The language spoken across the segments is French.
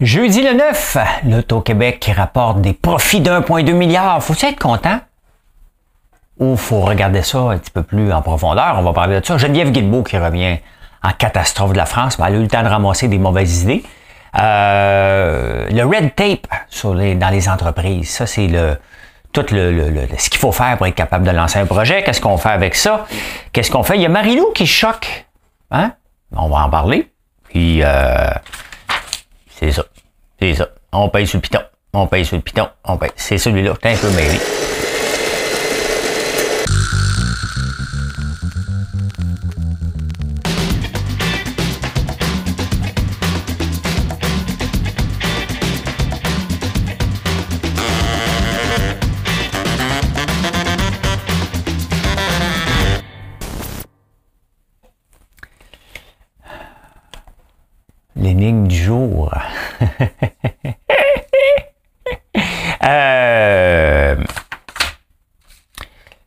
Jeudi le 9, l'Auto-Québec qui rapporte des profits d'1,2 milliard. Faut être content? Ou faut regarder ça un petit peu plus en profondeur? On va parler de ça. Geneviève Guilbeault qui revient en catastrophe de la France. Elle a eu le temps de ramasser des mauvaises idées. Euh, le red tape dans les entreprises, ça c'est le tout le, ce qu'il faut faire pour être capable de lancer un projet. Qu'est-ce qu'on fait avec ça? Qu'est-ce qu'on fait? Il y a Marilou qui choque. Hein? On va en parler. Puis euh, c'est ça. C'est ça. On paye sur le piton. On paye sur le piton. On paye. C'est celui-là. J'étais un peu mêlé. L'énigme du jour. euh...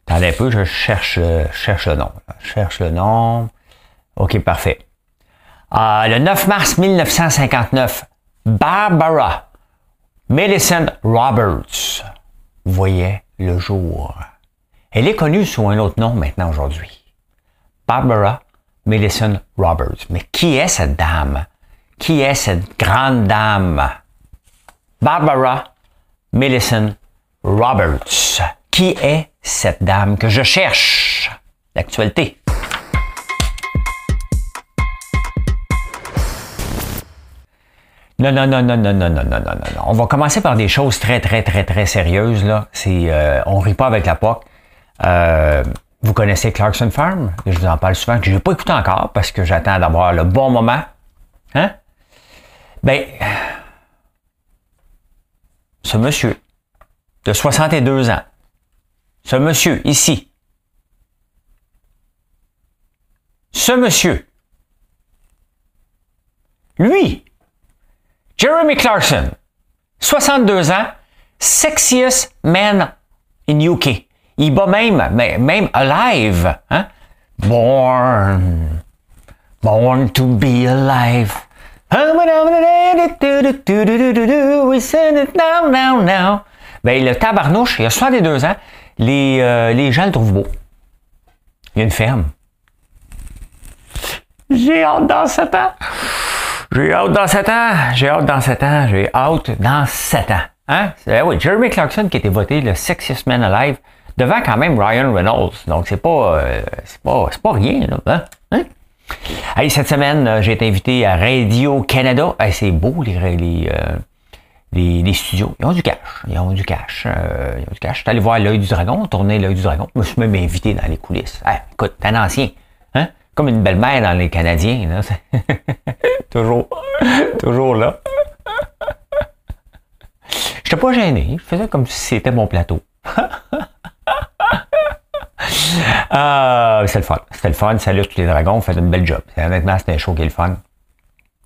Attendez un peu, je cherche, cherche le nom. Je cherche le nom. OK, parfait. Euh, le 9 mars 1959, Barbara Millicent Roberts voyait le jour. Elle est connue sous un autre nom maintenant aujourd'hui. Barbara Millicent Roberts. Mais qui est cette dame? Qui est cette grande dame? Barbara Millicent Roberts. Qui est cette dame que je cherche? L'actualité. Non, non, non, non, non, non, non, non, non, non. On va commencer par des choses très, très, très, très sérieuses. Là. C'est, euh, on rit pas avec la POC. Euh, vous connaissez Clarkson Farm? Je vous en parle souvent, que je n'ai pas écouté encore parce que j'attends d'avoir le bon moment. Hein? Ben, ce monsieur de 62 ans, ce monsieur ici, ce monsieur, lui, Jeremy Clarkson, 62 ans, sexiest man in UK. Il bat même, même alive, hein? Born, born to be alive. Ben, le tabarnouche, il a 62 ans. Les, euh, les gens le trouvent beau. Il y a une ferme. J'ai hâte dans 7 ans. J'ai hâte dans 7 ans. J'ai hâte dans 7 ans. J'ai hâte dans 7 ans. Hein? Ben oui, Jeremy Clarkson qui a été voté le Sexiest Man Alive devant quand même Ryan Reynolds. Donc c'est pas, euh, c'est pas, c'est pas rien, là. Hein? hein? Hey, cette semaine, euh, j'ai été invité à Radio Canada. Hey, c'est beau, les, euh, les, les, studios. Ils ont du cash. Ils ont du cash. Euh, ils ont du cash. Je suis allé voir l'œil du dragon, tourner l'œil du dragon. Je me suis même invité dans les coulisses. Écoute, t'es un ancien. Hein? Comme une belle-mère dans les Canadiens. Toujours, toujours là. Je n'étais pas gêné. Je faisais comme si c'était mon plateau. Ah, c'était le fun. C'était le fun. Salut tous les dragons. Vous faites une belle job. Honnêtement, c'était un show qui est le fun.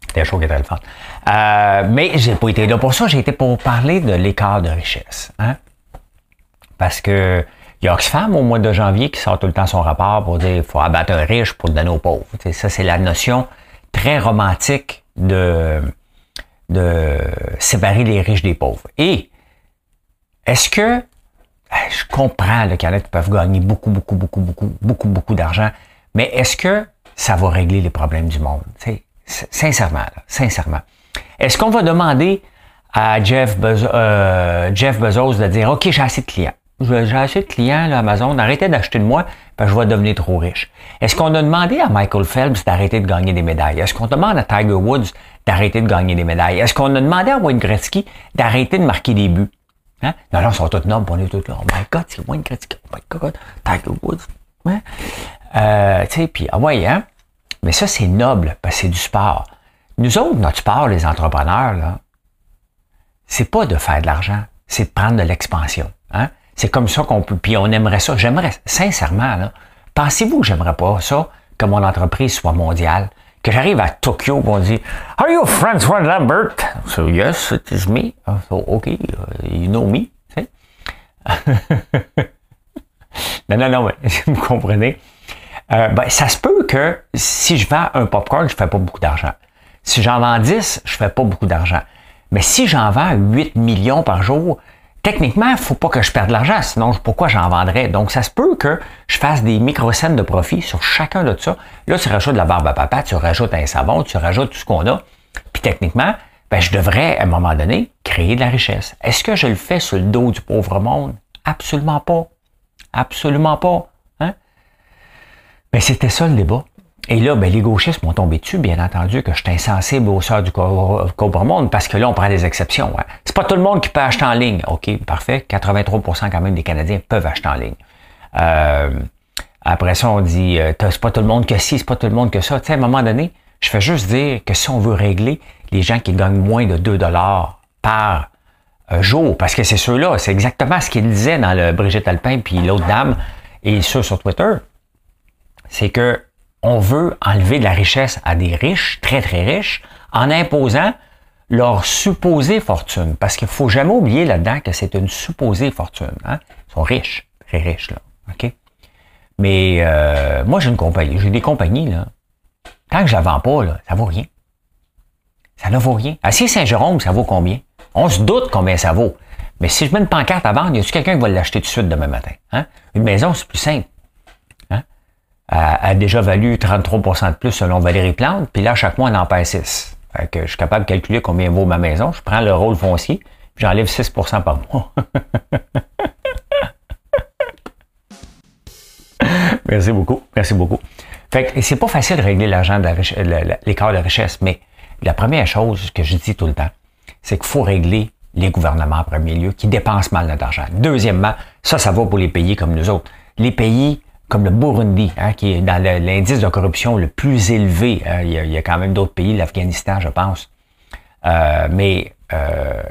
C'était un show qui était le fun. Euh, mais j'ai pas été là pour ça. J'ai été pour parler de l'écart de richesse. Hein? Parce que il y a Oxfam au mois de janvier qui sort tout le temps son rapport pour dire qu'il faut abattre un riche pour donner aux pauvres. ça, c'est la notion très romantique de, de séparer les riches des pauvres. Et est-ce que je comprends qu'il y peuvent gagner beaucoup, beaucoup, beaucoup, beaucoup, beaucoup, beaucoup d'argent, mais est-ce que ça va régler les problèmes du monde? T'sais, sincèrement, là, sincèrement. Est-ce qu'on va demander à Jeff, Bezos, euh, Jeff Bezos de dire, OK, j'ai assez de clients. J'ai assez de clients, là, Amazon, arrêtez d'acheter de moi, parce que je vais devenir trop riche. Est-ce qu'on a demandé à Michael Phelps d'arrêter de gagner des médailles? Est-ce qu'on demande à Tiger Woods d'arrêter de gagner des médailles? Est-ce qu'on a demandé à Wayne Gretzky d'arrêter de marquer des buts? Hein? Non, non, ils sont tous nobles, on est tous là. Oh my God, c'est Wayne Gretzky. Oh my God, Tiger Woods. Hein? Tu sais, puis, ah ouais, hein? Mais ça, c'est noble, parce que c'est du sport. Nous autres, notre sport, les entrepreneurs, là, c'est pas de faire de l'argent, c'est de prendre de l'expansion. Hein? C'est comme ça qu'on peut, puis on aimerait ça. J'aimerais, sincèrement, là, pensez-vous que j'aimerais pas ça, que mon entreprise soit mondiale? Que j'arrive à Tokyo, on dit Are you François Lambert? So yes, it is me. Ah, so okay, uh, you know me. non, non, non, mais vous comprenez. Euh, ben, ça se peut que si je vends un popcorn, je fais pas beaucoup d'argent. Si j'en vends 10, je fais pas beaucoup d'argent. Mais si j'en vends 8 millions par jour, techniquement, il ne faut pas que je perde de l'argent, sinon pourquoi j'en vendrais? Donc, ça se peut que je fasse des micro-scènes de profit sur chacun de ça. Là, tu rajoutes de la barbe à papa, tu rajoutes un savon, tu rajoutes tout ce qu'on a. Puis techniquement, ben, je devrais, à un moment donné, créer de la richesse. Est-ce que je le fais sur le dos du pauvre monde? Absolument pas. Absolument pas. Hein? Mais c'était ça le débat. Et là, ben, les gauchistes m'ont tombé dessus, bien entendu, que je suis insensible au sort du pauvre monde, parce que là, on prend des exceptions. Hein. C'est pas tout le monde qui peut acheter en ligne. OK, parfait. 83% quand même des Canadiens peuvent acheter en ligne. Euh, après ça, on dit, euh, c'est pas tout le monde que si, c'est pas tout le monde que ça. Tu sais, à un moment donné, je fais juste dire que si on veut régler les gens qui gagnent moins de 2 dollars par euh, jour, parce que c'est ceux-là, c'est exactement ce qu'il disait dans le Brigitte Alpin puis l'autre dame et ceux sur Twitter, c'est que on veut enlever de la richesse à des riches, très très riches, en imposant leur supposée fortune. Parce qu'il faut jamais oublier là-dedans que c'est une supposée fortune. Hein? Ils sont riches, très riches, là. OK? Mais euh, moi, j'ai une compagnie, j'ai des compagnies, là. Tant que je la vends pas, là, ça vaut rien. Ça ne vaut rien. Assis Saint-Jérôme, ça vaut combien? On se doute combien ça vaut. Mais si je mets une pancarte à vendre, y a-tu quelqu'un qui va l'acheter tout de suite demain matin? Hein? Une maison, c'est plus simple. Hein? a déjà valu 33% de plus selon Valérie Plante, puis là, chaque mois, on en paye 6. Que je suis capable de calculer combien vaut ma maison. Je prends le rôle foncier, puis j'enlève 6% par mois. Merci beaucoup. Merci beaucoup. Fait que c'est pas facile de régler l'argent de l'écart de richesse, mais la première chose que je dis tout le temps, c'est qu'il faut régler les gouvernements en premier lieu qui dépensent mal notre argent. Deuxièmement, ça, ça va pour les pays comme nous autres. Les pays comme le Burundi, hein, qui est dans l'indice de corruption le plus élevé. Hein, il, y a, quand même d'autres pays, l'Afghanistan, je pense. Euh, mais, euh,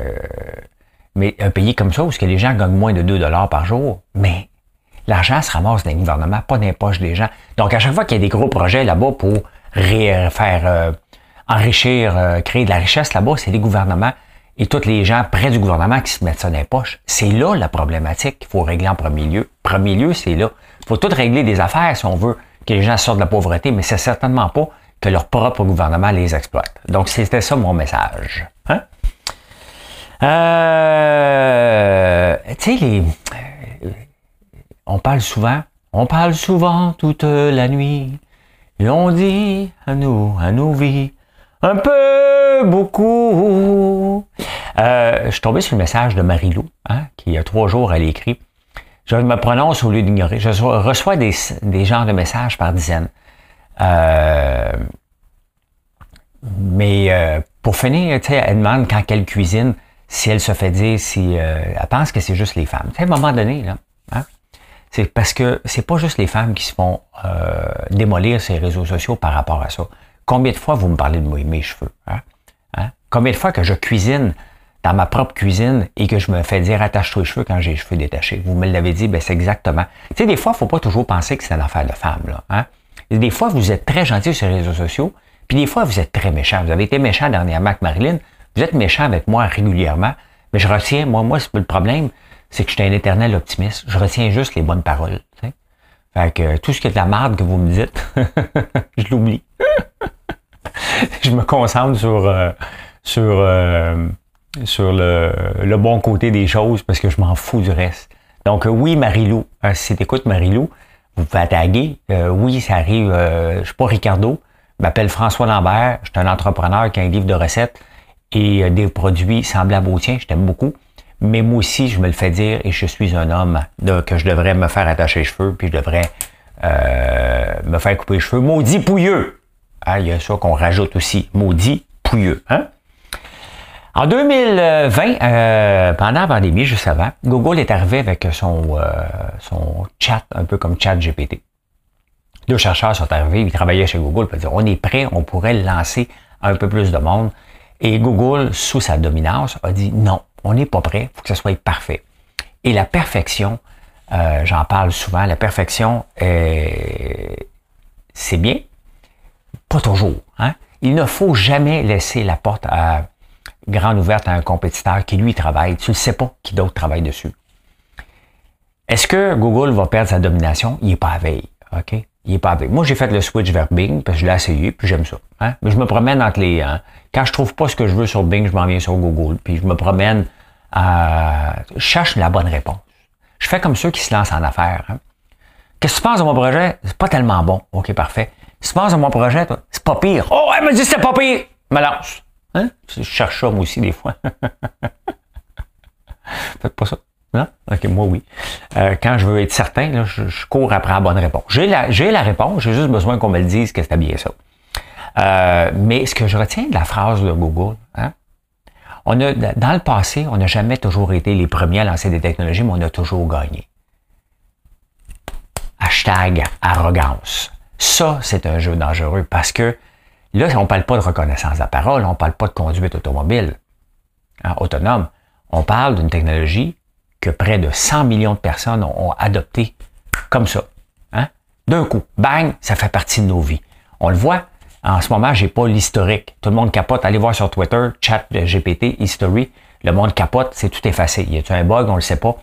mais un pays comme ça, où que les gens gagnent moins de 2 dollars par jour, mais l'argent se ramasse dans les gouvernements, pas dans les poches des gens. Donc, à chaque fois qu'il y a des gros projets là-bas pour faire euh, enrichir, créer de la richesse là-bas, c'est les gouvernements et tous les gens près du gouvernement qui se mettent ça dans les poches. C'est là la problématique qu'il faut régler en premier lieu. Premier lieu, c'est là. Faut tout régler des affaires si on veut que les gens sortent de la pauvreté, mais c'est certainement pas que leur propre gouvernement les exploite. Donc, c'était ça mon message. Hein? Euh, tu sais, les, on parle souvent, on parle souvent toute la nuit, et on dit à nous, à nos vies, un peu, beaucoup. Euh, je suis tombé sur le message de Marie-Lou, hein, qui il y a trois jours, elle écrit. Je me prononce au lieu d'ignorer. Je reçois des, des genres de messages par dizaines. Euh, mais euh, pour finir, elle demande quand elle cuisine si elle se fait dire si elle pense que c'est juste les femmes. à un moment donné, là, hein, c'est parce que c'est pas juste les femmes qui se font démolir ces réseaux sociaux par rapport à ça. Combien de fois vous me parlez de mes cheveux? Hein? Hein? Combien de fois que je cuisine dans ma propre cuisine et que je me fais dire attache-toi les cheveux quand j'ai les cheveux détachés. Vous me l'avez dit, ben c'est exactement. Tu sais, des fois, faut pas toujours penser que c'est une affaire de femme. Là, hein? Des fois, vous êtes très gentil sur les réseaux sociaux, puis des fois, vous êtes très méchant. Vous avez été méchant dernièrement avec Marilyn. Vous êtes méchant avec moi régulièrement. Mais je retiens, moi, moi, c'est le problème, c'est que je suis un éternel optimiste. Je retiens juste les bonnes paroles. Fait que tout ce qui est de la merde que vous me dites, je l'oublie. je me concentre sur, euh, sur, euh, sur le, bon côté des choses parce que je m'en fous du reste. Donc euh, oui, Marilou, si tu écoutes Marilou, vous pouvez taguer. oui, ça arrive. je suis pas Ricardo. Je m'appelle François Lambert. Je suis un entrepreneur qui a un livre de recettes et des produits semblables aux tiens. Je t'aime beaucoup. Mais moi aussi, je me le fais dire et je suis un homme que je devrais me faire attacher les cheveux puis je devrais me faire couper les cheveux. Maudit pouilleux! Ah, il y a ça qu'on rajoute aussi, maudit pouilleux. Hein? En 2020, euh, pendant la pandémie, juste avant, Google est arrivé avec son, euh, chat, un peu comme chat GPT. Deux chercheurs sont arrivés, ils travaillaient chez Google, ils dire, on est prêt, on pourrait lancer un peu plus de monde. Et Google, sous sa dominance, a dit non, on n'est pas prêt, il faut que ce soit parfait. Et la perfection, euh, j'en parle souvent, la perfection, c'est bien, pas toujours. Hein? Il ne faut jamais laisser la porte à, grande ouverte à un compétiteur qui, lui, travaille. Tu ne sais pas qui d'autre travaille dessus. Est-ce que Google va perdre sa domination? Il n'est pas à veille. OK? il est pas avec. Moi, j'ai fait le switch vers Bing, parce que je l'ai essayé, puis j'aime ça. Hein? Mais je me promène entre les... Hein? Quand je trouve pas ce que je veux sur Bing, je m'en viens sur Google, puis je me promène... Euh, je cherche la bonne réponse. Je fais comme ceux qui se lancent en affaires. Hein? Qu'est-ce que tu penses de mon projet? C'est pas tellement bon. OK, parfait. Qu'est-ce que tu penses de mon projet, toi? C'est pas pire. Oh, elle me dit que c'est pas pire! Je me lance. Hein? Je cherche ça, aussi, des fois. Faites pas ça. Non? OK, moi oui. Euh, quand je veux être certain, là, je, cours après la bonne réponse. J'ai la, j'ai la réponse, j'ai juste besoin qu'on me le dise que c'était bien ça. Euh, mais ce que je retiens de la phrase de Google, hein, on a, dans le passé, on n'a jamais toujours été les premiers à lancer des technologies, mais on a toujours gagné. Hashtag arrogance. Ça, c'est un jeu dangereux parce que là, on ne parle pas de reconnaissance de la parole, on ne parle pas de conduite automobile hein, autonome. On parle d'une technologie que près de 100 millions de personnes ont, adopté comme ça. Hein? D'un coup, bang, ça fait partie de nos vies. On le voit, en ce moment, j'ai pas l'historique. Tout le monde capote. Allez voir sur Twitter, chat GPT, history. Le monde capote, c'est tout effacé. Y a un bug, on le sait pas.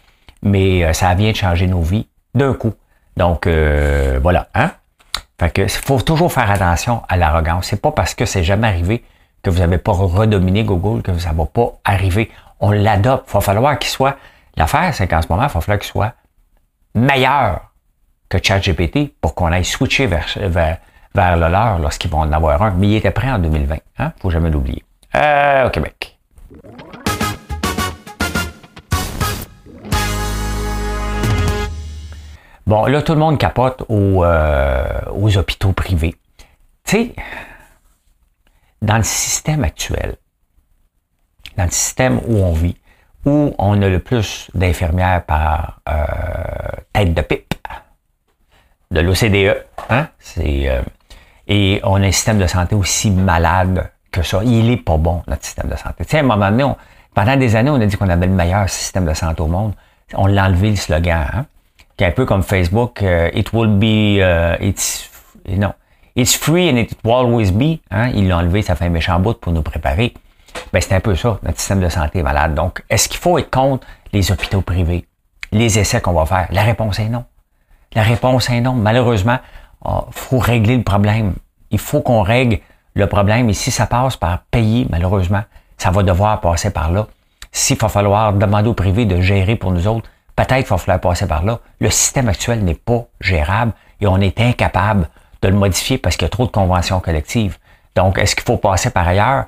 Mais euh, ça vient de changer nos vies d'un coup. Donc, euh, voilà. Hein? Fait que faut toujours faire attention à l'arrogance. C'est pas parce que c'est jamais arrivé que vous n'avez pas redominé Google que ça va pas arriver. On l'adopte. Il va falloir qu'il soit L'affaire, c'est qu'en ce moment, il va falloir qu'il soit meilleur que ChatGPT pour qu'on aille switcher vers, vers, vers le leur lorsqu'ils vont en avoir un. Mais il était prêt en 2020. Il hein? faut jamais l'oublier. Euh, au Québec. Bon, là, tout le monde capote aux, euh, aux hôpitaux privés. Tu sais, dans le système actuel, dans le système où on vit, où on a le plus d'infirmières par euh, tête de pipe de l'OCDE. Hein? C'est, euh, et on a un système de santé aussi malade que ça. Il est pas bon, notre système de santé. Tu sais, à un moment donné, pendant des années, on a dit qu'on avait le meilleur système de santé au monde. On l'a enlevé le slogan. Hein? C'est un peu comme Facebook, euh, it will be, it's, non, it's free and it will always be. Hein? Ils l'ont enlevé, ça fait un méchant bout pour nous préparer. Ben, c'est un peu ça, notre système de santé est malade. Donc, est-ce qu'il faut être contre les hôpitaux privés, les essais qu'on va faire? La réponse est non. La réponse est non. Malheureusement, il faut régler le problème. Il faut qu'on règle le problème. Et si ça passe par payer, malheureusement, ça va devoir passer par là. S'il va falloir demander au privé de gérer pour nous autres, peut-être va falloir passer par là. Le système actuel n'est pas gérable et on est incapable de le modifier parce qu'il y a trop de conventions collectives. Donc, est-ce qu'il faut passer par ailleurs?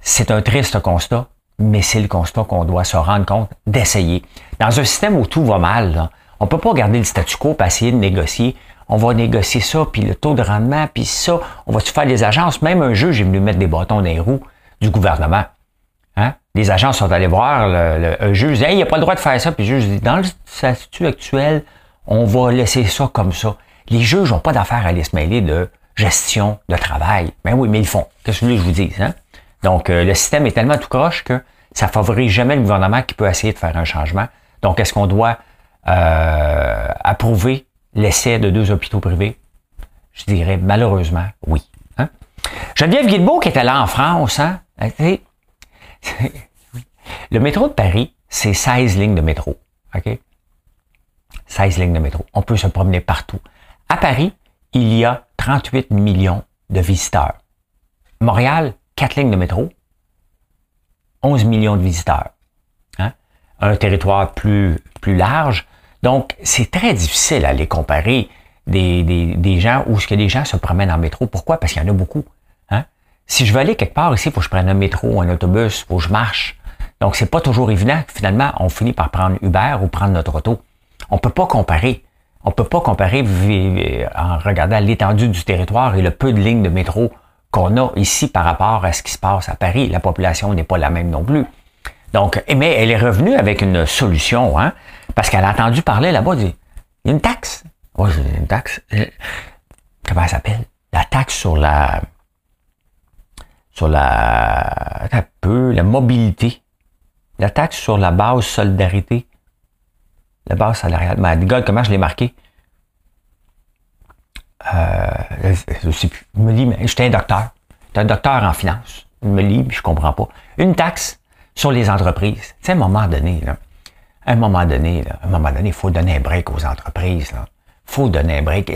C'est un triste constat, mais c'est le constat qu'on doit se rendre compte d'essayer. Dans un système où tout va mal, on ne peut pas garder le statu quo et essayer de négocier. On va négocier ça, puis le taux de rendement, puis ça. On va-tu faire des agences? Même un juge est venu mettre des bâtons dans les roues du gouvernement. Les agences sont allés voir le, un juge, hey, il n'a pas le droit de faire ça. Puis le juge dit, dans le statut actuel, on va laisser ça comme ça. Les juges n'ont pas d'affaire à aller se mêler de gestion de travail. Ben oui, mais ils font. Qu'est-ce que je vous dis? Hein? Donc, euh, le système est tellement tout croche que ça favorise jamais le gouvernement qui peut essayer de faire un changement. Donc, est-ce qu'on doit euh, approuver l'essai de deux hôpitaux privés? Je dirais malheureusement oui. Hein? Geneviève Guilbeault qui était là en France, hein? Le métro de Paris, c'est 16 lignes de métro. OK? 16 lignes de métro. On peut se promener partout. À Paris, il y a 38 millions de visiteurs. Montréal, quatre lignes de métro, 11 millions de visiteurs. Hein? Un territoire plus, plus large. Donc, c'est très difficile à les comparer des, des, des gens où ce que les gens se promènent en métro. Pourquoi? Parce qu'il y en a beaucoup. Hein? Si je veux aller quelque part ici, il faut que je prenne un métro, un autobus, il faut que je marche. Donc, c'est pas toujours évident. Finalement, on finit par prendre Uber ou prendre notre auto. On peut pas comparer. On peut pas comparer en regardant l'étendue du territoire et le peu de lignes de métro qu'on a ici par rapport à ce qui se passe à Paris. La population n'est pas la même non plus. Donc, mais elle est revenue avec une solution, hein, parce qu'elle a entendu parler là-bas a une taxe. Oui, une taxe? Euh, comment elle s'appelle? La taxe sur la sur la peu la mobilité. La taxe sur la base solidarité. La base salariale. Mais ben, comment je l'ai marqué? euh, je sais plus, me lit, j'étais un docteur. J'étais un docteur en finance. Il me lit, je comprends pas. Une taxe sur les entreprises. Tu sais, à un moment donné, là, à un moment donné, là, un moment donné, il faut donner un break aux entreprises. Il faut donner un break.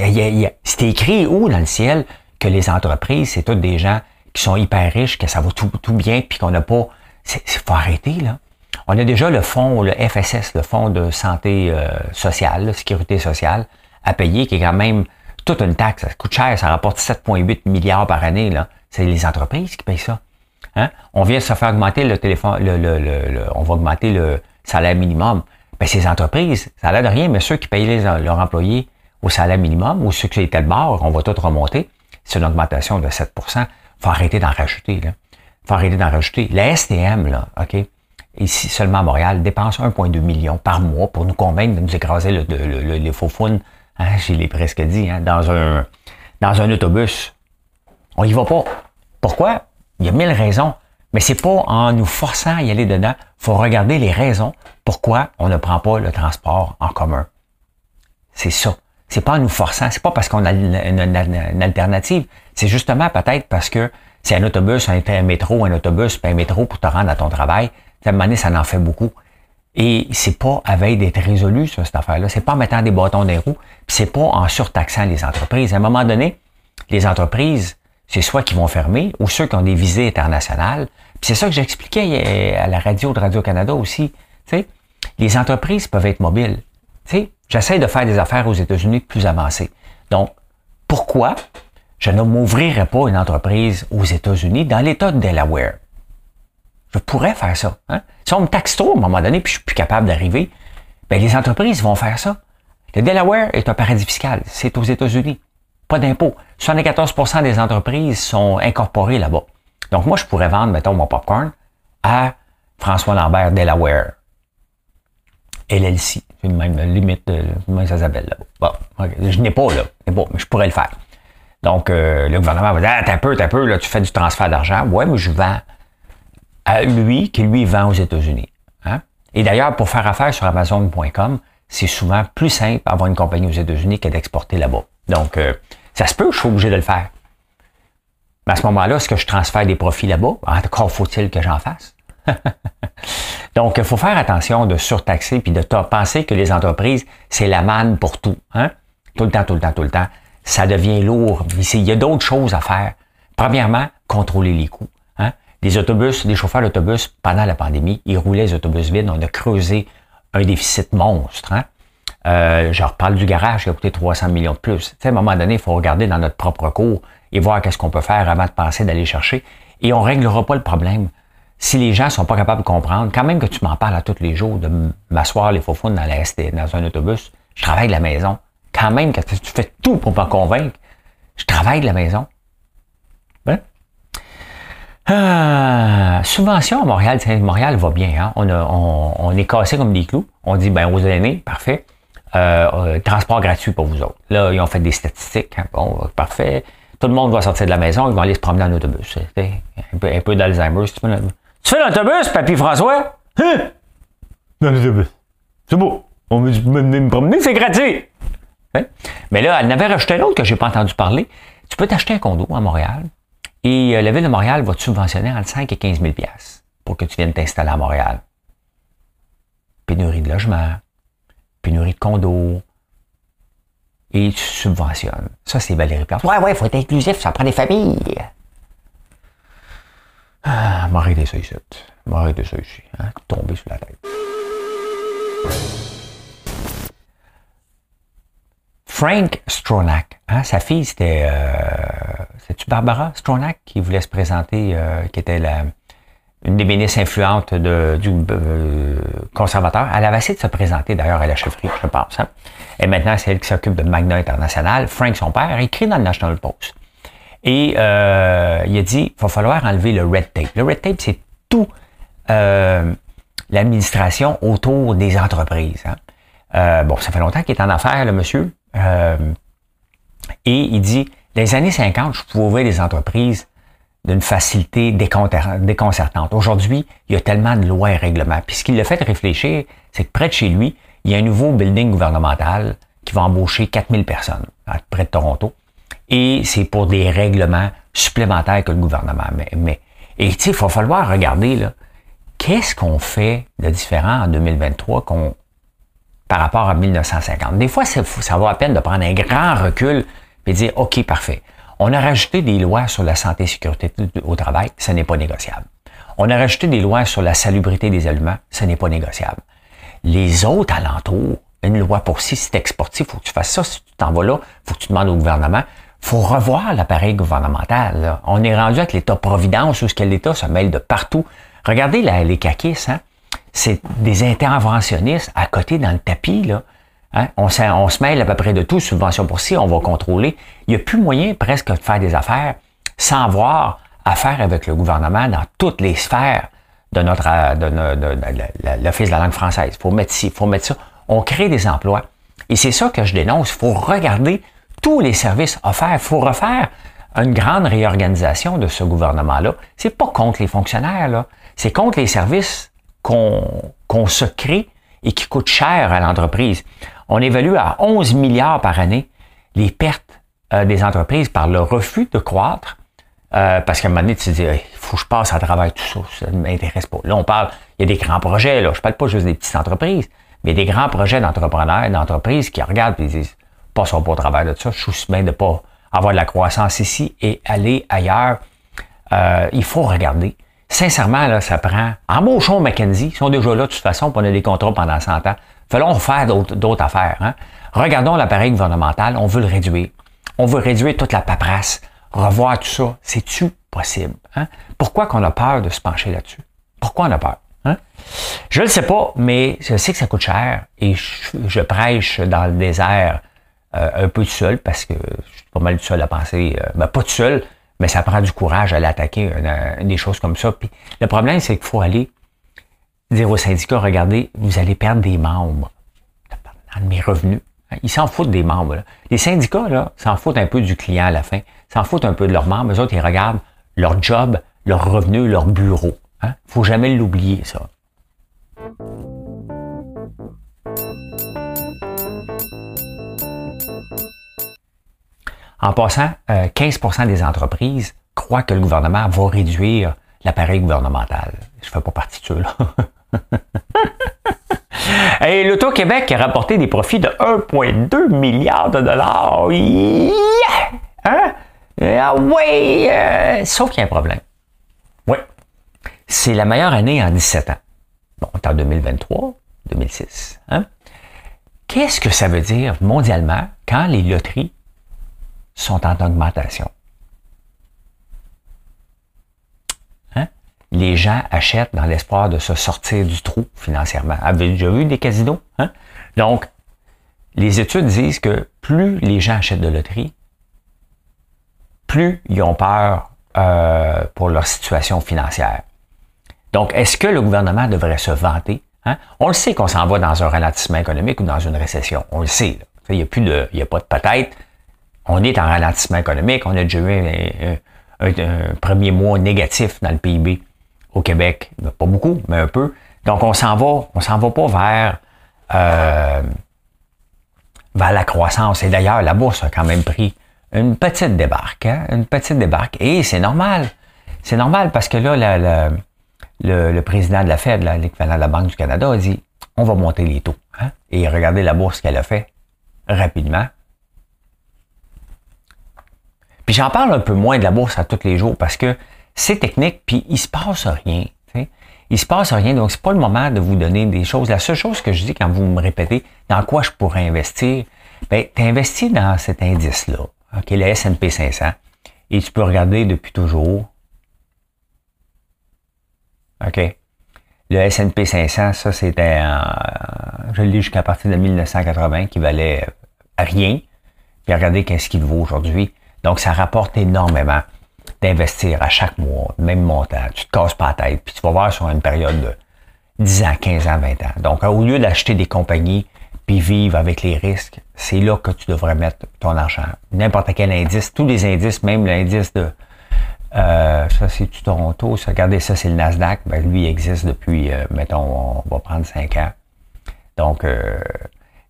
C'est écrit où dans le ciel que les entreprises, c'est toutes des gens qui sont hyper riches, que ça va tout, tout bien, puis qu'on n'a pas... Il faut arrêter, là. On a déjà le fonds, le FSS, le fonds de santé euh, sociale, sécurité sociale, à payer, qui est quand même toute une taxe. Ça coûte cher, ça rapporte 7,8 milliards par année. Là. C'est les entreprises qui payent ça. Hein? On vient se faire augmenter le téléphone, le, le, le, on va augmenter le salaire minimum. Ben, ces entreprises, ça a l'air de rien, mais ceux qui payent leurs employés au salaire minimum ou ceux qui étaient de bord, on va tout remonter. C'est une augmentation de 7% faut arrêter d'en rajouter. Là. faut arrêter d'en rajouter. La STM, là, OK, ici seulement à Montréal, dépense 1,2 million par mois pour nous convaincre de nous écraser le, les faux founes, hein, je l'ai presque dit, hein, dans, un, dans un autobus. On y va pas. Pourquoi? Il y a mille raisons. Mais c'est pas en nous forçant à y aller dedans. faut regarder les raisons pourquoi on ne prend pas le transport en commun. C'est ça. C'est pas en nous forçant. C'est pas parce qu'on a une, alternative. C'est justement peut-être parce que c'est un autobus, un, un métro, un autobus, puis un métro pour te rendre à ton travail. À un moment donné, ça en fait beaucoup. Et c'est pas à veille d'être résolu, ça, cette affaire-là. C'est pas en mettant des bâtons des roues, puis c'est pas en surtaxant les entreprises. À un moment donné, les entreprises, c'est soit qui vont fermer, ou ceux qui ont des visées internationales. Puis c'est ça que j'expliquais à la radio de Radio-Canada aussi. sais, les entreprises peuvent être mobiles. J'essaie de faire des affaires aux États-Unis plus avancées. Donc, pourquoi je ne m'ouvrirais pas une entreprise aux États-Unis dans l'État de Delaware? Je pourrais faire ça. Hein? Si on me taxe trop à un moment donné, puis je suis plus capable d'arriver, ben les entreprises vont faire ça. Le Delaware est un paradis fiscal. C'est aux États-Unis. Pas d'impôts. 74% des entreprises sont incorporées là-bas. Donc, moi, je pourrais vendre, mettons, mon popcorn à François Lambert Delaware. LLC. C'est même limite, comment ça s'appelle là-bas. Bon, je n'ai pas là, mais je pourrais le faire. Donc, euh, le gouvernement va dire, ah, t'as peu, t'as peu, là, tu fais du transfert d'argent. Ouais, mais je vends à lui qui lui vend aux États-Unis. Hein? Et d'ailleurs, pour faire affaire sur Amazon.com, c'est souvent plus simple d'avoir une compagnie aux États-Unis que d'exporter là-bas. Donc, euh, ça se peut, je suis obligé de le faire. Mais à ce moment-là, est-ce que je transfère des profits là-bas? Encore faut-il que j'en fasse? Donc, il faut faire attention de surtaxer puis de penser que les entreprises, c'est la manne pour tout. Hein? Tout le temps, tout le temps, tout le temps. Ça devient lourd. Il y a d'autres choses à faire. Premièrement, contrôler les coûts. Les autobus, les chauffeurs d'autobus, pendant la pandémie, ils roulaient les autobus vides. On a creusé un déficit monstre. Hein? Euh, je reparle du garage qui a coûté 300 millions de plus. à un moment donné, il faut regarder dans notre propre cours et voir qu'est-ce qu'on peut faire avant de penser d'aller chercher. Et on réglera pas le problème. Si les gens sont pas capables de comprendre, quand même que tu m'en parles à tous les jours, de m'asseoir les faux dans, la dans un autobus, je travaille de la maison. Quand même que tu fais tout pour me convaincre, je travaille de la maison. Ah, subvention à Montréal, Montréal va bien. Hein? On, est cassé comme des clous. On dit, ben, aux aînés, parfait. Euh, euh, transport gratuit pour vous autres. Là, ils ont fait des statistiques. Hein? Bon, parfait. Tout le monde va sortir de la maison, ils vont aller se promener en autobus. Un peu, d'Alzheimer. Tu, fais l'autobus, Papy François? Hein? Dans l'autobus. C'est beau. On veut me promener, c'est gratuit. Hein? Mais là, elle n'avait rajouté un autre que j'ai pas entendu parler. Tu peux t'acheter un condo à Montréal et euh, la Ville de Montréal va te subventionner entre 5 et 15 000 pour que tu viennes t'installer à Montréal. Pénurie de logement, pénurie de condos, et tu subventionnes. Ça, c'est Valérie Plante. Ouais, ouais, il faut être inclusif, ça prend des familles. Ah, m'arrêter ça ici. M'arrêter ça ici. Hein, sur la tête. Frank Stronach, hein, sa fille, c'était euh, c'est-tu Barbara Stronach qui voulait se présenter, euh, qui était une des ministres influentes de, du euh, conservateur? Elle avait essayé de se présenter d'ailleurs à la chefferie, je pense. Hein. Et maintenant, c'est elle qui s'occupe de Magna International. Frank, son père, écrit dans le National Post. Et euh, il a dit, il va falloir enlever le red tape. Le red tape, c'est tout l'administration autour des entreprises. Hein. bon, ça fait longtemps qu'il est en affaires, le monsieur. et il dit, dans les années 50, je pouvais ouvrir des entreprises d'une facilité déconcertante. Aujourd'hui, il y a tellement de lois et règlements. Puis ce qui l'a fait réfléchir, c'est que près de chez lui, il y a un nouveau building gouvernemental qui va embaucher 4000 personnes près de Toronto. Et c'est pour des règlements supplémentaires que le gouvernement met. Et tu sais, il va falloir regarder, là, qu'est-ce qu'on fait de différent en 2023 qu'on par rapport à 1950. Des fois, ça vaut la peine de prendre un grand recul et dire, OK, parfait. On a rajouté des lois sur la santé et sécurité au travail, ce n'est pas négociable. On a rajouté des lois sur la salubrité des aliments, ce n'est pas négociable. Les autres alentours, une loi pour si c'est exportif, faut que tu fasses ça. Si tu t'en vas là, faut que tu demandes au gouvernement. faut revoir l'appareil gouvernemental. On est rendu avec l'État-providence où ce que l'État se mêle de partout. Regardez les caquistes, hein? c'est des interventionnistes à côté dans le tapis. Là. Hein? On, on, se mêle à peu près de tout, subvention pour ci, on va contrôler. Il n'y a plus moyen presque de faire des affaires sans avoir affaire avec le gouvernement dans toutes les sphères de notre de, l'Office de la langue française. Il faut mettre ci, il faut mettre ça. On crée des emplois. Et c'est ça que je dénonce. Il faut regarder tous les services offerts. Il faut refaire une grande réorganisation de ce gouvernement-là. C'est pas contre les fonctionnaires, là. C'est contre les services qu'on se crée et qui coûtent cher à l'entreprise. On évalue à 11 milliards par année les pertes euh, des entreprises par le refus de croître. Euh, parce qu'à un moment donné, tu te dis, il faut que je passe à travers tout ça, ça ne m'intéresse pas. Là, on parle, il y a des grands projets, là, je parle pas juste des petites entreprises, mais des grands projets d'entrepreneurs, d'entreprises qui regardent et disent, passons pas au travers de ça, je suis bien de pas avoir de la croissance ici et aller ailleurs. Euh, il faut regarder. Sincèrement, là, ça prend. Embauchons McKenzie, ils sont déjà là de toute façon, puis on a des contrats pendant 100 ans. Fallons faire d'autres affaires. Hein? Regardons l'appareil gouvernemental, on veut le réduire. On veut réduire toute la paperasse, revoir tout ça. C'est-tu possible? Hein? Pourquoi qu'on a peur de se pencher là-dessus? Pourquoi on a peur? Hein? Je ne le sais pas, mais je sais que ça coûte cher et je, prêche dans le désert euh, un peu tout seul parce que je suis pas mal tout seul à penser, euh, ben, pas tout seul, mais ça prend du courage à l'attaquer, des choses comme ça. Puis le problème, c'est qu'il faut aller dire aux syndicats, regardez, vous allez perdre des membres mes revenus. Ils s'en foutent des membres. Les syndicats, là, s'en foutent un peu du client à la fin, s'en foutent un peu de leurs membres. Eux autres, ils regardent leur job, leur revenu, leur bureau. Hein? faut jamais l'oublier, ça. En passant, 15% euh, des entreprises croient que le gouvernement va réduire l'appareil gouvernemental. Je ne fais pas partie de ceux-là. Et l'Auto-Québec a rapporté des profits de 1,2 milliard de dollars. Yeah! Hein? Ah oui! Euh, sauf qu'il y a un problème. Oui. C'est la meilleure année en 17 ans. Bon, en 2023, 2006. Hein? Qu'est-ce que ça veut dire mondialement quand les loteries sont en augmentation? Hein? Les gens achètent dans l'espoir de se sortir du trou financièrement. Avez-vous déjà vu des casinos? Hein? Donc, les études disent que plus les gens achètent de loterie, plus ils ont peur euh, pour leur situation financière. Donc, est-ce que le gouvernement devrait se vanter? Hein? On le sait qu'on s'en va dans un ralentissement économique ou dans une récession. On le sait. Il n'y a, plus de, il y a pas de peut-être on est en ralentissement économique. On a déjà eu un, premier mois négatif dans le PIB au Québec. Pas beaucoup, mais un peu. Donc, on s'en va, on s'en va pas vers, euh, vers la croissance. Et d'ailleurs, la bourse a quand même pris une petite débarque, hein? une petite débarque. Et c'est normal. C'est normal parce que là, le, président de la Fed, l'équivalent de la Banque du Canada, a dit on va monter les taux. Hein? Et regardez la bourse qu'elle a fait rapidement. Puis j'en parle un peu moins de la bourse à tous les jours parce que c'est technique, puis il se passe rien. Il Il se passe rien, donc c'est pas le moment de vous donner des choses. La seule chose que je dis quand vous me répétez dans quoi je pourrais investir, ben, tu investis dans cet indice-là, OK, le S&P 500, et tu peux regarder depuis toujours. OK? Le S&P 500, ça, c'était, je le lis jusqu'à partir de 1980, qui valait rien. Puis regardez qu'est-ce qu'il vaut aujourd'hui. Donc, ça rapporte énormément d'investir à chaque mois, même montant. Tu te casses pas la tête, puis tu vas voir sur une période de 10 ans, 15 ans, 20 ans. Donc, au lieu d'acheter des compagnies puis vivre avec les risques, c'est là que tu devrais mettre ton argent. N'importe quel indice, tous les indices, même l'indice de euh, ça c'est du Toronto, regardez ça c'est le Nasdaq, ben, lui il existe depuis, euh, mettons, on va prendre 5 ans. Donc, euh,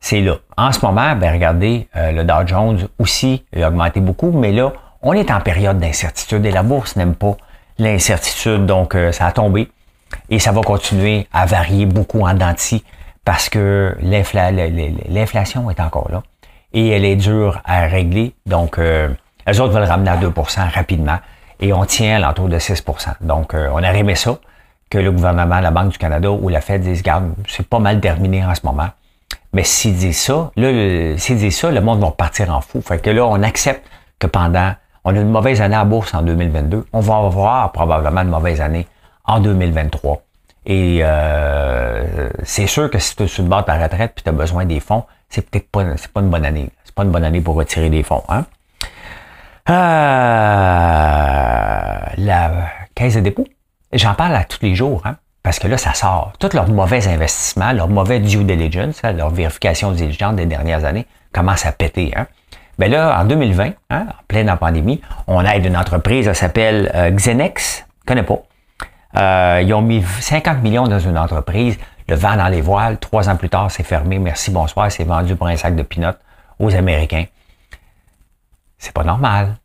c'est là. En ce moment, ben regardez, euh, le Dow Jones aussi a augmenté beaucoup, mais là, on est en période d'incertitude et la bourse n'aime pas l'incertitude, donc euh, ça a tombé et ça va continuer à varier beaucoup en denti parce que l'inflation est encore là et elle est dure à régler. Donc, euh, les autres veulent ramener à 2% rapidement et on tient à l'entour de 6% Donc, euh, on a aimé ça, que le gouvernement, la Banque du Canada ou la Fed disent, garde, c'est pas mal terminé en ce moment. Mais s'ils disent ça, là, s'ils disent ça, le monde va partir en fou. Fait que là, on accepte que pendant, on a une mauvaise année à bourse en 2022, on va avoir probablement une mauvaise année en 2023. Et euh, c'est sûr que si tu es sur le bord de ta retraite puis tu as besoin des fonds, c'est peut-être pas, c'est pas une bonne année. C'est pas une bonne année pour retirer des fonds. Hein? Euh, la caisse de dépôt, j'en parle à tous les jours, hein, parce que là, ça sort. Tous leurs mauvais investissements, leur mauvais due diligence, hein, leur vérification diligente des dernières années commence à péter. Hein. Ben là, en 2020, hein, en pleine pandémie, on aide une entreprise, elle s'appelle euh, Xenex, je connais pas. Euh, ils ont mis 50 millions dans une entreprise, le vent dans les voiles. Trois ans plus tard, c'est fermé. Merci, bonsoir. C'est vendu pour un sac de peanuts aux Américains. C'est pas normal.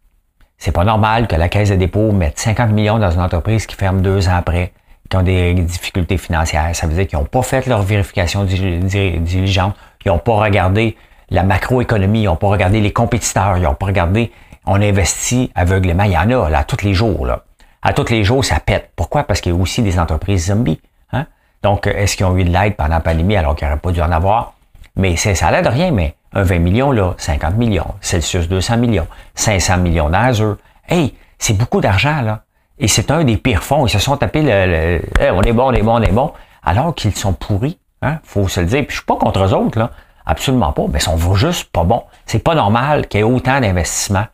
C'est pas normal que la Caisse de dépôt mette 50 millions dans une entreprise qui ferme deux ans après, qui ont des difficultés financières. Ça veut dire qu'ils n'ont pas fait leur vérification diligente. Ils n'ont pas regardé la macroéconomie. Ils n'ont pas regardé les compétiteurs. Ils n'ont pas regardé. On investit aveuglément. Il y en a, là, tous les jours, là à tous les jours, ça pète. Pourquoi? Parce qu'il y a aussi des entreprises zombies. Hein? Donc, est-ce qu'ils ont eu de l'aide pendant la pandémie alors qu'ils n'auraient pas dû en avoir? Mais ça l'aide rien, mais un 20 millions là, 50 millions, Celsius 200 millions, 500 millions d'Azure. Hey, c'est beaucoup d'argent, là. Et c'est un des pires fonds. Ils se sont tapés le, on est bon, on est bon, on est bon, alors qu'ils sont pourris. Hein? Faut se le dire. Puis je suis pas contre eux autres, là. Absolument pas. Mais ils sont juste pas bons. C'est pas normal qu'il y ait autant d'investissements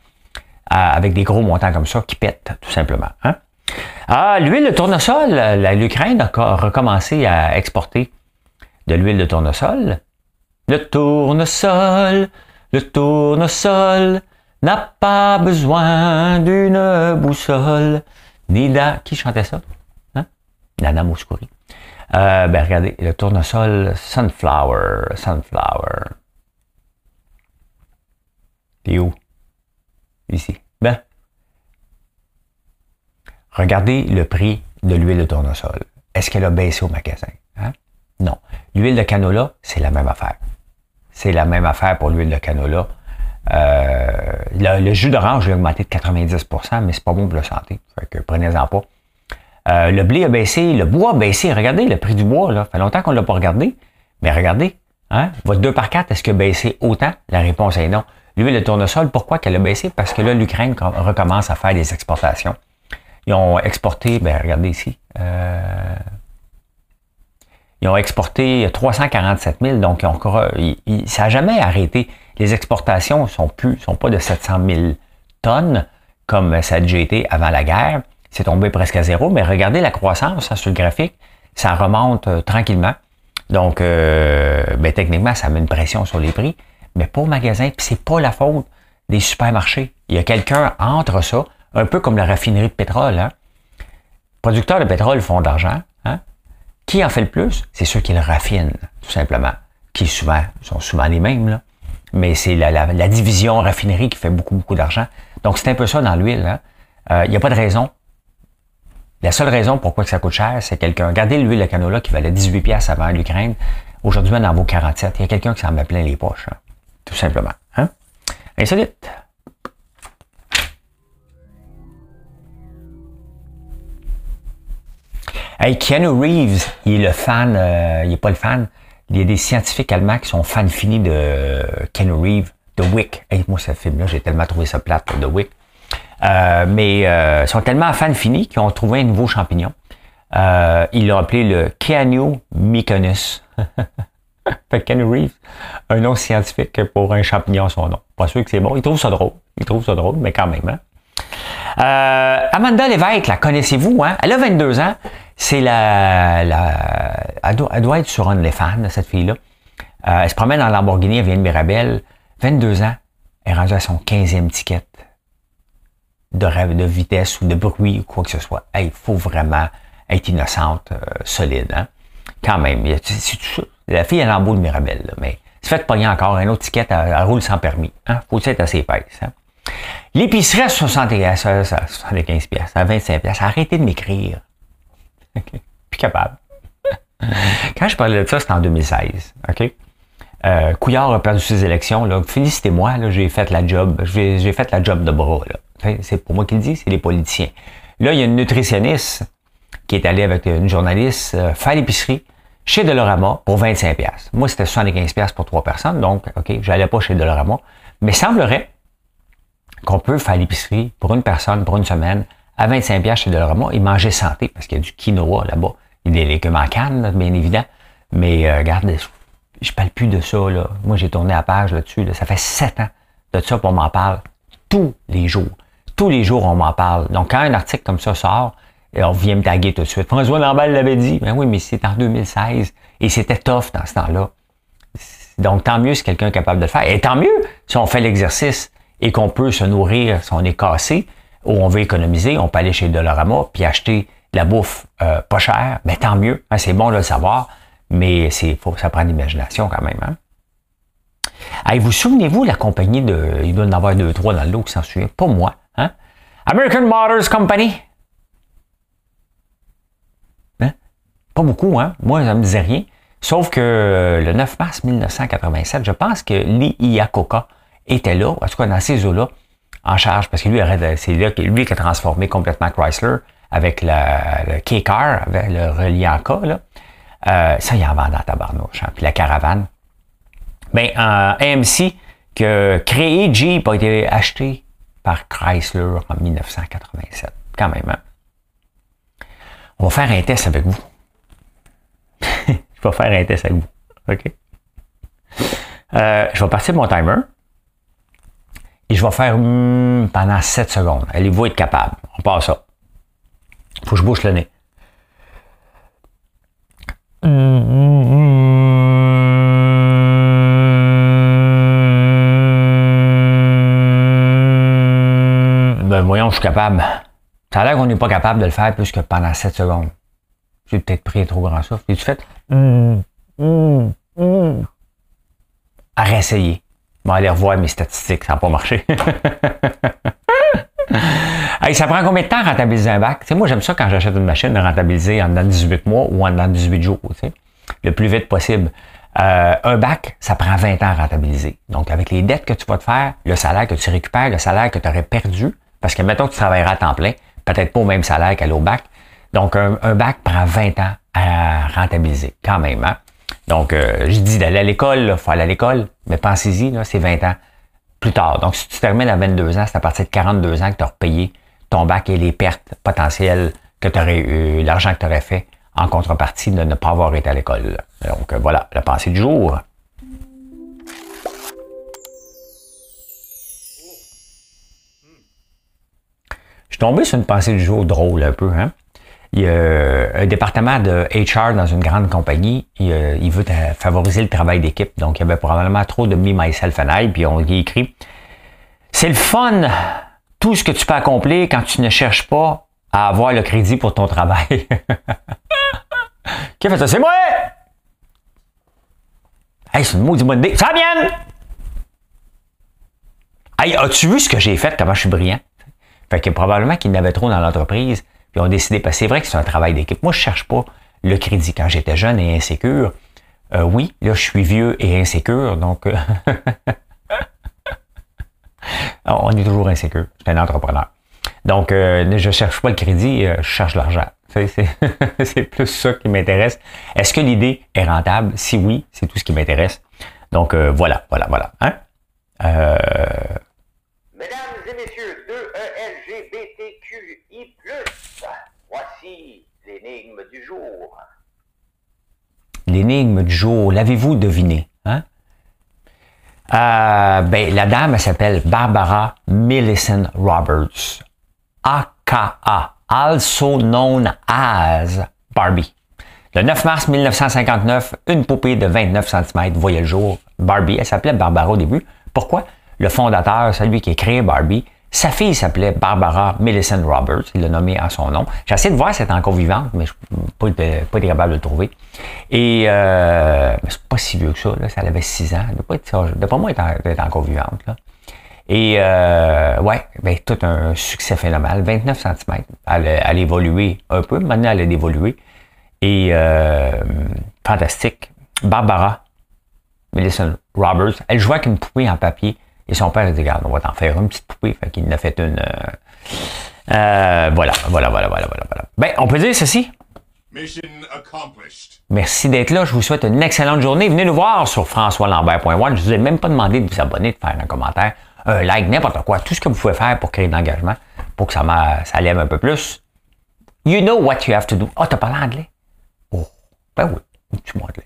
avec des gros montants comme ça qui pètent, tout simplement. Hein? Ah, l'huile de tournesol, l'Ukraine a recommencé à exporter de l'huile de tournesol. Le tournesol, le tournesol n'a pas besoin d'une boussole. Ni d'un... Qui chantait ça? Hein? Nana Mouskouri. Euh, ben regardez, le tournesol Sunflower, Sunflower. Et où? Ici. Ben, regardez le prix de l'huile de tournesol. Est-ce qu'elle a baissé au magasin? Hein? Non. L'huile de canola, c'est la même affaire. C'est la même affaire pour l'huile de canola. Euh, le, jus d'orange a augmenté de 90% mais c'est pas bon pour la santé. Fait que prenez-en pas. Euh, le blé a baissé, le bois a baissé. Regardez le prix du bois, là. Ça fait longtemps qu'on ne l'a pas regardé. Mais regardez, hein? Votre 2 par 4, est-ce qu'il a baissé autant? La réponse est non. L'huile de tournesol, pourquoi qu'elle a baissé? Parce que là, l'Ukraine recommence à faire des exportations. Ils ont exporté, ben regardez ici, euh, ils ont exporté 347 000, donc ils ça n'a jamais arrêté. Les exportations sont plus, sont pas de 700 000 tonnes comme ça a déjà été avant la guerre. C'est tombé presque à zéro, mais regardez la croissance hein, sur le graphique, ça remonte euh, tranquillement. Donc, euh, ben, techniquement, ça met une pression sur les prix mais pas au magasin. Puis c'est pas la faute des supermarchés. Il y a quelqu'un entre ça, un peu comme la raffinerie de pétrole. Hein? producteurs de pétrole font de l'argent. Hein? Qui en fait le plus? C'est ceux qui le raffinent, tout simplement. Qui souvent sont souvent les mêmes, là. Mais c'est la, division raffinerie qui fait beaucoup, beaucoup d'argent. Donc, c'est un peu ça dans l'huile. Hein? Euh, il n'y a pas de raison. La seule raison pourquoi ça coûte cher, c'est quelqu'un. Regardez l'huile de canola qui valait 18 pièces avant l'Ukraine. Aujourd'hui, elle en vaut 47. Il y a quelqu'un qui s'en met plein les poches. Hein? tout simplement. Hein? Insolite. Hey, Keanu Reeves, il est le fan, euh, il n'est pas le fan. Il y a des scientifiques allemands qui sont fans finis de euh, Keanu Reeves, de Wick. Hey, moi, ce film-là, j'ai tellement trouvé ça plate, de Wick. Euh, mais ils sont tellement fans finis qu'ils ont trouvé un nouveau champignon. ils l'ont appelé le Keanu Mykonus. fait Ken Reeves, un nom scientifique pour un champignon son nom. Pas sûr que c'est bon. Il trouve ça drôle. Il trouve ça drôle, mais quand même. Hein? Euh, Amanda Lévesque, la connaissez-vous? Hein? Elle a 22 ans. C'est la, la elle, doit, être sur un de fans, cette fille-là. Euh, elle se promène dans Lamborghini, elle vient de Mirabel. 22 ans. Elle est rendue à son 15e ticket de de vitesse ou de bruit ou quoi que ce soit. Il faut vraiment être innocente, euh, solide. Hein? Quand même. C'est. La fille, elle beau de Mirabel, là, mais c'est fait pogner encore. Un autre ticket, elle, roule sans permis. Hein? Faut être assez épaisse. Hein? L'épicerie à 75 à 25 pièces. Arrêtez de m'écrire. Plus capable. Quand je parlais de ça, c'était en 2016. OK? Euh, Couillard a perdu ses élections. Félicitez-moi, j'ai fait la job. J'ai, j'ai fait la job de bras. Là. C'est pour moi qui le dit, c'est les politiciens. Là, il y a une nutritionniste qui est allée avec une journaliste euh, faire l'épicerie chez Dolorama pour 25 Moi, c'était 75 pour trois personnes, donc, OK, j'allais pas chez Dolorama. Mais semblerait qu'on peut faire l'épicerie pour une personne, pour une semaine, à 25 chez Dolorama et manger santé, parce qu'il y a du quinoa là-bas. Il y a des légumes en canne, bien évident. Mais euh, regarde, je parle plus de ça. Moi, j'ai tourné la page là-dessus. Ça fait sept ans de ça qu'on m'en parle tous les jours. Tous les jours, on m'en parle. Donc, quand un article comme ça sort, on vient me taguer tout de suite. François Lambert l'avait dit. Ben oui, mais c'est en 2016 et c'était tough dans ce temps-là. Donc, tant mieux si quelqu'un est capable de le faire. Et tant mieux si on fait l'exercice et qu'on peut se nourrir si on est cassé ou on veut économiser, on peut aller chez Dolorama puis acheter de la bouffe euh, pas chère. Mais tant mieux. Hein, c'est bon de le savoir, mais c'est faut, ça prend l'imagination quand même. Hein? vous souvenez-vous la compagnie de. Il doit en avoir deux, trois dans le lot qui s'en souvient? Pas moi. Hein? American Motors Company? Pas beaucoup, hein? Moi, ça me disait rien. Sauf que euh, le 9 mars 1987, je pense que Lee Iacocca était là, en tout cas dans ces eaux-là, en charge, parce que lui, c'est lui qui a transformé complètement Chrysler avec le, K-Car, avec le reliant K, là. Euh, ça, il en vend dans tabarnouche. Hein. Puis la caravane. Ben, un AMC que créé Jeep a été acheté par Chrysler en 1987. Quand même, hein? On va faire un test avec vous. je vais faire un test avec vous. OK? Euh, je vais passer mon timer. Et je vais faire hmm, pendant 7 secondes. Allez-vous être capable? On passe ça. Faut que je bouche le nez. Capable. Ça a l'air qu'on n'est pas capable de le faire plus que pendant 7 secondes. J'ai peut-être pris trop grand souffle. Et tu fais hum, hum, hum. à réessayer. Je vais aller revoir mes statistiques, ça n'a pas marché. hey, ça prend combien de temps à rentabiliser un bac? moi, j'aime ça quand j'achète une machine de rentabiliser en 18 mois ou en 18 jours. Le plus vite possible. Euh, un bac, ça prend 20 ans à rentabiliser. Donc, avec les dettes que tu vas te faire, le salaire que tu récupères, le salaire que tu aurais perdu, parce que mettons que tu travailleras à temps plein, peut-être pas au même salaire qu'à bac, donc, un, bac prend 20 ans à rentabiliser, quand même. Hein? Donc, euh, je dis d'aller à l'école, il faut aller à l'école, mais pensez-y, c'est 20 ans plus tard. Donc, si tu termines à 22 ans, c'est à partir de 42 ans que tu as repayé ton bac et les pertes potentielles que tu aurais eu, l'argent que tu aurais fait en contrepartie de ne pas avoir été à l'école. Donc, euh, voilà, la pensée du jour. Tombé sur une pensée du jour drôle un peu, hein? il y a un département de HR dans une grande compagnie, il, veut favoriser le travail d'équipe. Donc, il y avait probablement trop de me, myself and I, puis on y écrit C'est le fun, tout ce que tu peux accomplir quand tu ne cherches pas à avoir le crédit pour ton travail. Qui a fait ça? C'est moi! Hey, c'est une maudite bonne idée. Ça vient! Hey, as-tu vu ce que j'ai fait, comment je suis brillant? Fait que probablement qu'il y en avait trop dans l'entreprise. Puis on a décidé, parce que c'est vrai que c'est un travail d'équipe. Moi, je cherche pas le crédit. Quand j'étais jeune et insécure, euh, oui, là, je suis vieux et insécure, donc euh, on est toujours insécure. Je suis un entrepreneur. Donc, euh, je cherche pas le crédit, je cherche l'argent. C'est plus ça qui m'intéresse. Est-ce que l'idée est rentable? Si oui, c'est tout ce qui m'intéresse. Donc, voilà, voilà, voilà. Hein? 2ELGBTQI+, Voici l'énigme du jour. L'énigme du jour, l'avez-vous deviné? Hein? Euh, ben, la dame s'appelle Barbara Millicent Roberts, aka, also known as Barbie. Le 9 mars 1959, une poupée de 29 cm voyait le jour. Barbie, elle s'appelait Barbara au début. Pourquoi? Le fondateur, celui qui a créé Barbie, sa fille s'appelait Barbara Millicent Roberts, il l'a nommé à son nom. J'ai essayé de voir si elle était encore vivante, mais je n'ai pas, été capable de le trouver. Et euh, c'est pas si vieux que ça, là, ça avait 6 ans. De pas être, de pas moi être, encore vivante. Là. Et euh, ouais, ben, tout un succès phénoménal, 29 cm. Elle, elle a évolué un peu, maintenant elle a évolué. Et euh, fantastique. Barbara Millicent Roberts, elle jouait avec une poupée en papier et son père a dit, regarde, on va t'en faire une petite poupée. Fait qu'il en a fait une. euh, euh, voilà, voilà, voilà, voilà, voilà, voilà. Ben, on peut dire ceci. Mission accomplished. Merci d'être là. Je vous souhaite une excellente journée. Venez nous voir sur françoislambert.one. Je vous ai même pas demandé de vous abonner, de faire un commentaire, un like, n'importe quoi. Tout ce que vous pouvez faire pour créer de l'engagement, pour que ça, m'a- ça lève un peu plus. You know what you have to do. Ah, t'as parlé anglais? Oh, ben oui, tu m'anglais.